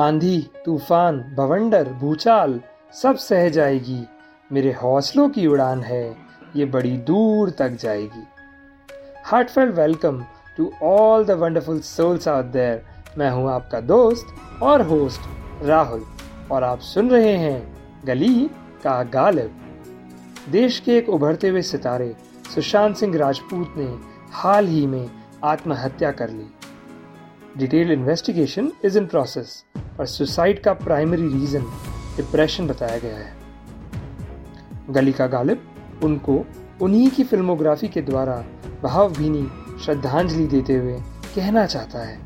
आंधी, तूफ़ान, भवंडर, भूचाल सब सह जाएगी। मेरे हौसलों की उड़ान है, ये बड़ी दूर तक जाएगी। Heartfelt welcome to all the wonderful souls out there. मैं हूँ आपका दोस्त और होस्ट राहुल, और आप सुन रहे हैं गली का गालिब। देश के एक उभरते हुए सितारे सुशांत सिंह राजपूत ने हाल ही में आत्महत्या कर ली। Detail investigation is in process और सुसाइड का प्राइमरी रीजन डिप्रेशन बताया गया है। गली का गालिब उनको उन्हीं की फिल्मोग्राफी के द्वारा भावभीनी श्रद्धांजलि देते हुए कहना चाहता है।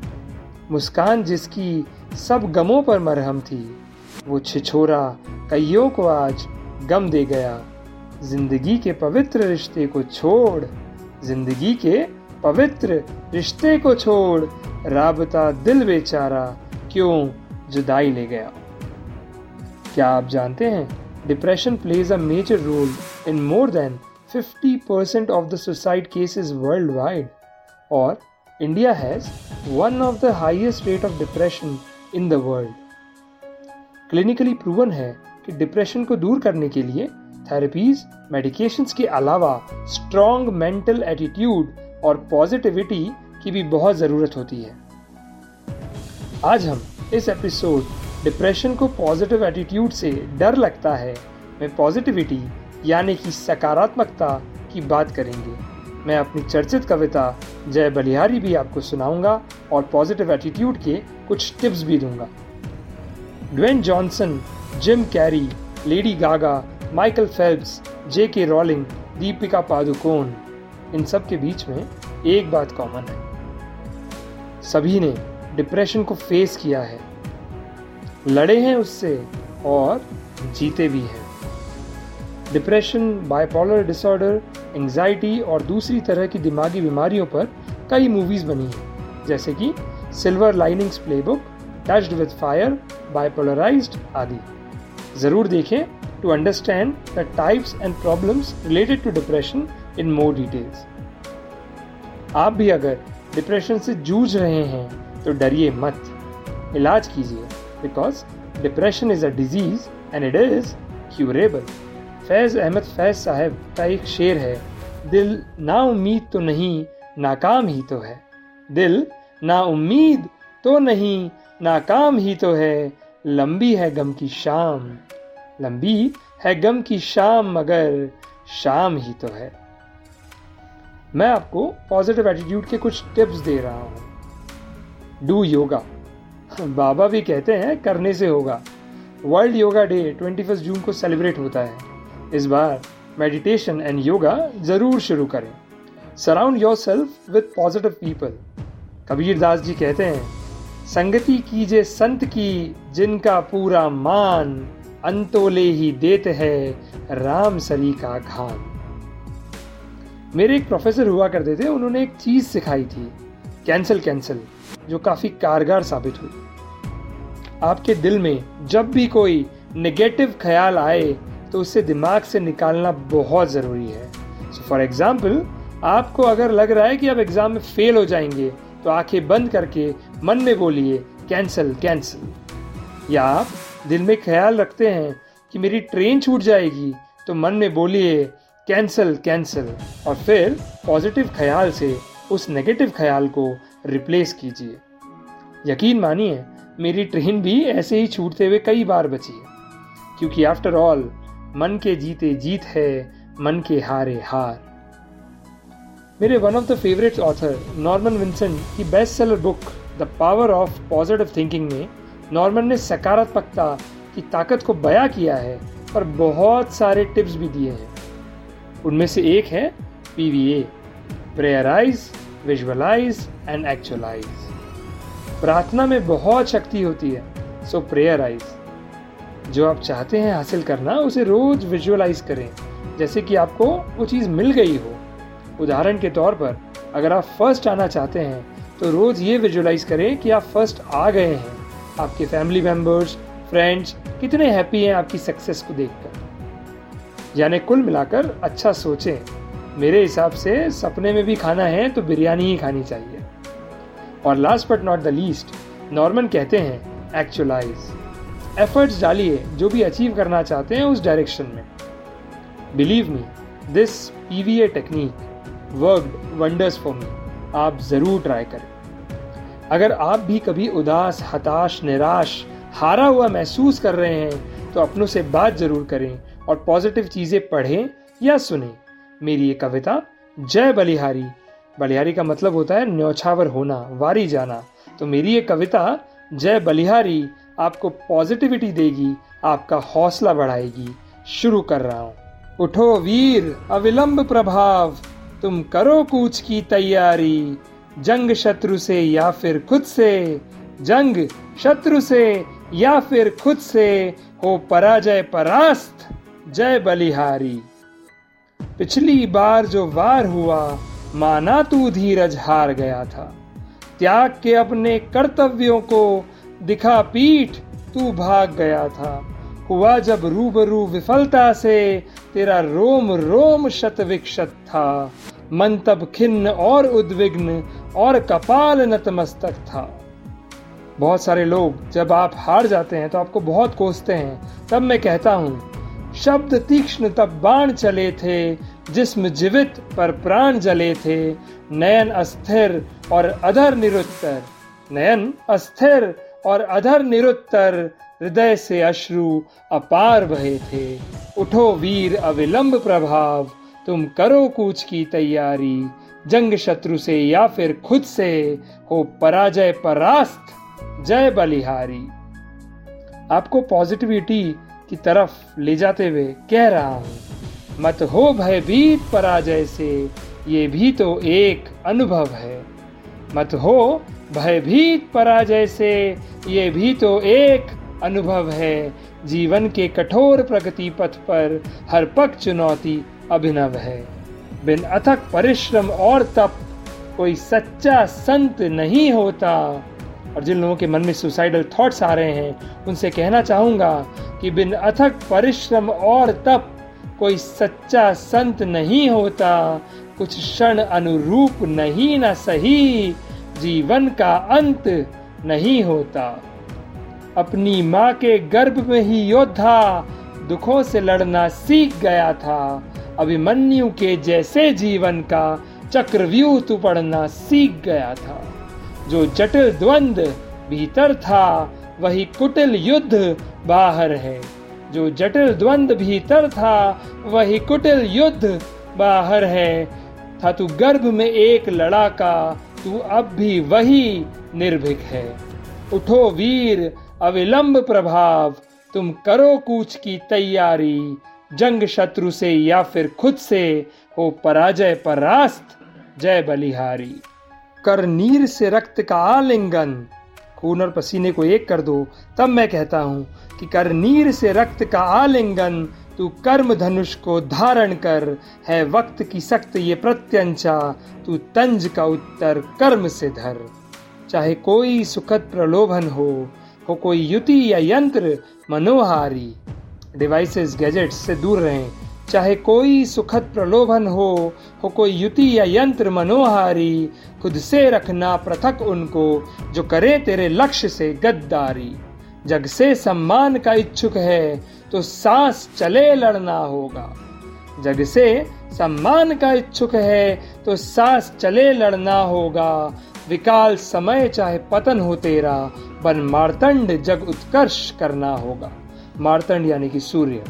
मुस्कान जिसकी सब गमों पर मरहम थी, वो छिछोरा कईयों को आज गम दे गया। ज़िंदगी के पवित्र रिश्ते को छोड़ ज़िंदगी के पवित्र रिश्ते को छोड़ राबता दिल बेचारा क्यों जुदाई ले गया क्या आप जानते हैं depression plays a major role in more than 50% of the suicide cases worldwide or India has one of the highest rate of depression in the world. Clinically proven है कि डिप्रेशन को दूर करने के लिए थेरेपीज मेडिकेशंस के अलावा strong mental attitude और पॉजिटिविटी की भी बहुत ज़रूरत होती है। आज हम इस एपिसोड डिप्रेशन को पॉजिटिव एटीट्यूड से डर लगता है में पॉजिटिविटी यानी कि सकारात्मकता की बात करेंगे। मैं अपनी चर्चित कविता जय बलिहारी भी आपको सुनाऊँगा और पॉजिटिव एटीट्यूड के कुछ टिप्स भी दूँगा। Dwayne Johnson Jim Carrey Lady Gaga Michael Phelps J K Rowling Deepika Padukone इन सब के बीच में एक बात कॉमन है। सभी ने डिप्रेशन को फेस किया है। लड़े हैं उससे और जीते भी हैं। डिप्रेशन बाइपोलर डिसऑर्डर एंजाइटी और दूसरी तरह की दिमागी बीमारियों पर कई मूवीज़ बनी हैं। जैसे कि silver linings playbook touched with fire bipolarized आदि। ज़रूर देखें to understand the types and problems related to depression in more details आप भी अगर डिप्रेशन से जूझ रहे हैं तो डरिए मत। इलाज कीजिए because depression is a disease and it is curable Faiz Ahmad, Faiz साहब का एक शेर है, दिल ना उम्मीद तो नहीं, नाकाम ही तो है। दिल ना उम्मीद तो नहीं, नाकाम ही तो है, लंबी है गम की शाम। लंबी है गम की शाम, मगर शाम ही तो है। मैं आपको पॉजिटिव एटीट्यूड के कुछ टिप्स दे रहा हूँ। डू योगा बाबा भी कहते हैं, करने से होगा। वर्ल्ड योगा डे 21 जून को सेलिब्रेट होता है। इस बार मेडिटेशन एंड योगा ज़रूर शुरू करें। Surround yourself with positive people Kabir Das ji कहते हैं, संगति कीजे संत की, जिनका पूरा मान अंतोले ही देते है राम सली का खान मेरे एक प्रोफेसर हुआ करते थे, उन्होंने एक चीज़ सिखाई थी कैंसिल कैंसिल जो काफ़ी कारगर साबित हुई। आपके दिल में जब भी कोई नेगेटिव ख्याल आए तो उसे दिमाग से निकालना बहुत ज़रूरी है। सो फॉर एग्ज़ाम्पल आपको अगर लग रहा है कि आप एग्ज़ाम में फेल हो जाएँगे तो आँखें बंद करके मन में बोलिए कैंसिल कैंसिल या आप दिल में ख्याल रखते हैं कि मेरी ट्रेन छूट जाएगी तो मन में बोलिए कैंसल कैंसल और फिर पॉजिटिव ख्याल से उस नेगेटिव ख्याल को रिप्लेस कीजिए। यकीन मानिए, मेरी ट्रेन भी ऐसे ही छूटते हुए कई बार बची है। क्योंकि आफ्टर ऑल मन के जीते जीत है, मन के हारे हार। मेरे one of the favourite author Norman Vincent की best seller book the power of positive thinking में नॉर्मन ने सकारात्मकता की ताकत को बयां किया है और बहुत सारे टिप्स भी दिए हैं। उनमें से एक है P V A prayerize visualize and actualize प्रार्थना में बहुत शक्ति होती है सो प्रेयराइज जो आप चाहते हैं हासिल करना, उसे रोज विजुअलाइज करें। जैसे कि आपको वो चीज़ मिल गई हो। उदाहरण के तौर पर, अगर आप फ़र्स्ट आना चाहते हैं तो रोज़ ये विजुअलाइज करें कि आप फ़र्स्ट आ गए हैं। आपके फैमिली मेंबर्स फ्रेंड्स कितने हैप्पी हैं आपकी सक्सेस को देखकर। यानी कुल मिलाकर अच्छा सोचें। मेरे हिसाब से सपने में भी खाना है तो बिरयानी ही खानी चाहिए। और last but not the least Norman कहते हैं एक्चुअलाइज एफर्ट्स डालिए, जो भी अचीव करना चाहते हैं उस डायरेक्शन में। Believe me this P V A technique worked wonders for me आप ज़रूर ट्राई करें। अगर आप भी कभी उदास, हताश, निराश, हारा हुआ महसूस कर रहे हैं तो अपनों से बात ज़रूर करें। और पॉजिटिव चीज़ें पढ़ें या सुने। मेरी ये कविता, जय बलिहारी। बलिहारी का मतलब होता है न्यौछावर होना, वारी जाना। तो मेरी ये कविता, जय बलिहारी, आपको पॉजिटिविटी देगी, आपका हौसला बढ़ाएगी। शुरू कर रहा हूँ। उठो वीर, अविलंब प्रभाव, तुम करो कूच की तैयारी। जंग शत्रु से या फिर खुद से, जंग शत्रु से या फिर खुद से, हो पराजय परास्त। जय बलिहारी। पिछली बार जो वार हुआ, माना तू धीरज हार गया था। त्याग के अपने कर्तव्यों को दिखा पीठ, तू भाग गया था। हुआ जब रूबरू विफलता से, तेरा रोम रोम शत विक्षत था। मन तब खिन्न और उद्विग्न और कपाल नतमस्तक था। बहुत सारे लोग, जब आप हार जाते हैं तो आपको बहुत कोसते हैं। तब मैं कहता हूँ शब्द तीक्ष्ण तब बाण चले थे, जिस्म जीवित पर प्राण जले थे। नयन अस्थिर और अधर निरुत्तर। नयन अस्थिर और अधर निरुत्तर हृदय से अश्रु अपार बहे थे। उठो वीर अविलंब प्रभाव, तुम करो कूच की तैयारी। जंग शत्रु से या फिर खुद से हो पराजय परास्त। जय बलिहारी। आपको पॉजिटिविटी की तरफ़ ले जाते हुए कह रहा हूँ, मत हो भयभीत पराजय से, ये भी तो एक अनुभव है। मत हो भयभीत पराजय से, ये भी तो एक अनुभव है। जीवन के कठोर प्रगति पथ पर हर पक चुनौती अभिनव है। बिन अथक परिश्रम और तप कोई सच्चा संत नहीं होता। और जिन लोगों के मन में सुसाइडल थॉट्स आ रहे हैं, उनसे कहना चाहूँगा कि बिन अथक परिश्रम और तप कोई सच्चा संत नहीं होता, कुछ क्षण अनुरूप नहीं न सही, जीवन का अंत नहीं होता। अपनी माँ के गर्भ में ही योद्धा दुखों से लड़ना सीख गया था, अभिमन्यु के जैसे जीवन का चक्रव्यूह तू पढ़ना सीख गया था। जो जटिल द्वंद भीतर था, वही कुटिल युद्ध बाहर है। जो जटिल द्वंद भीतर था, वही कुटिल युद्ध बाहर है। था तू गर्भ में एक लड़ाका, तू अब भी वही निर्भीक है। उठो वीर, अविलंब प्रभाव, तुम करो कूच की तैयारी। जंग शत्रु से या फिर खुद से हो पराजय परास्त, जय बलिहारी। कर नीर से रक्त का आलिंगन। खून और पसीने को एक कर दो, तब मैं कहता हूँ कि कर नीर से रक्त का आलिंगन, तू कर्म धनुष को धारण कर। है वक्त की सख्त ये प्रत्यंचा, तू तंज का उत्तर कर्म से धर। चाहे कोई सुखद प्रलोभन हो हो कोई युति या यंत्र, मनोहारी। डिवाइसेस गैजेट्स से दूर रहें। चाहे कोई सुखद प्रलोभन हो हो कोई युति या यंत्र मनोहारी, खुद से रखना पृथक उनको, जो करे तेरे लक्ष्य से गद्दारी। जग से सम्मान का इच्छुक है तो सांस चले लड़ना होगा। जग से सम्मान का इच्छुक है तो सांस चले लड़ना होगा। विकाल समय चाहे पतन हो तेरा, बन मारतंड जग उत्कर्ष करना होगा। मारतंड यानी कि सूर्य।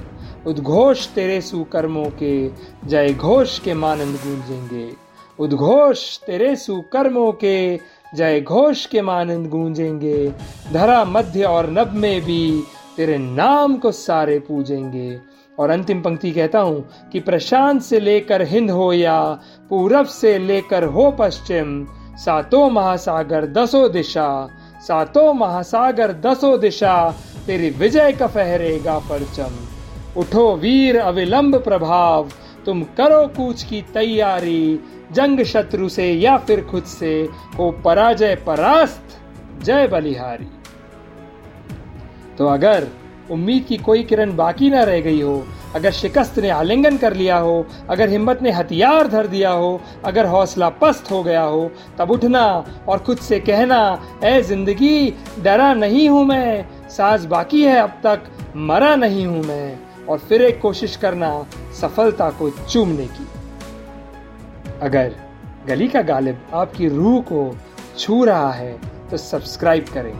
उद्घोष तेरे सुकर्मों के जय घोष के मानंद गूंजेंगे। उद्घोष तेरे सुकर्मों के जय घोष के मानंद गूंजेंगे। धरा मध्य और नभ में भी तेरे नाम को सारे पूजेंगे। और अंतिम पंक्ति कहता हूँ कि प्रशांत से लेकर हिंद हो या पूरब से लेकर हो पश्चिम, सातों महासागर दसों दिशा, सातों महासागर दसों दिशा, तेरी विजय का फहरेगा परचम। उठो वीर अविलंब प्रभाव। तुम करो कूच की तैयारी, जंग शत्रु से या फिर खुद से हो पराजय परास्त। जय बलिहारी। तो अगर उम्मीद की कोई किरण बाकी ना रह गई हो, अगर शिकस्त ने आलिंगन कर लिया हो, अगर हिम्मत ने हथियार धर दिया हो, अगर हौसला पस्त हो गया हो, तब उठना और खुद से कहना ए ज़िंदगी, डरा नहीं हूँ मैं, साज बाकी है अब तक, मरा नहीं हूँ मैं। और फिर एक कोशिश करना सफलता को चूमने की। अगर गली का गालिब आपकी रूह को छू रहा है तो सब्सक्राइब करें।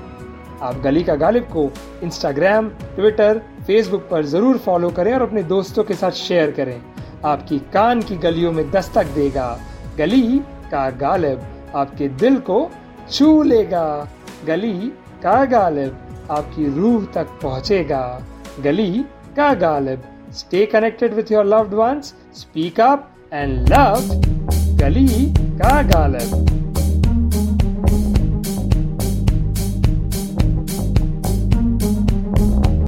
आप गली का गालिब को इंस्टाग्राम ट्विटर फेसबुक पर ज़रूर फॉलो करें और अपने दोस्तों के साथ शेयर करें। आपकी कान की गलियों में दस्तक देगा। गली का गालिब आपके दिल को छू लेगा। गली का गालिब आपकी रूह तक पहुंचेगा। गली Ka Galib. Stay connected with your loved ones, speak up, and love Gali Ka Galib.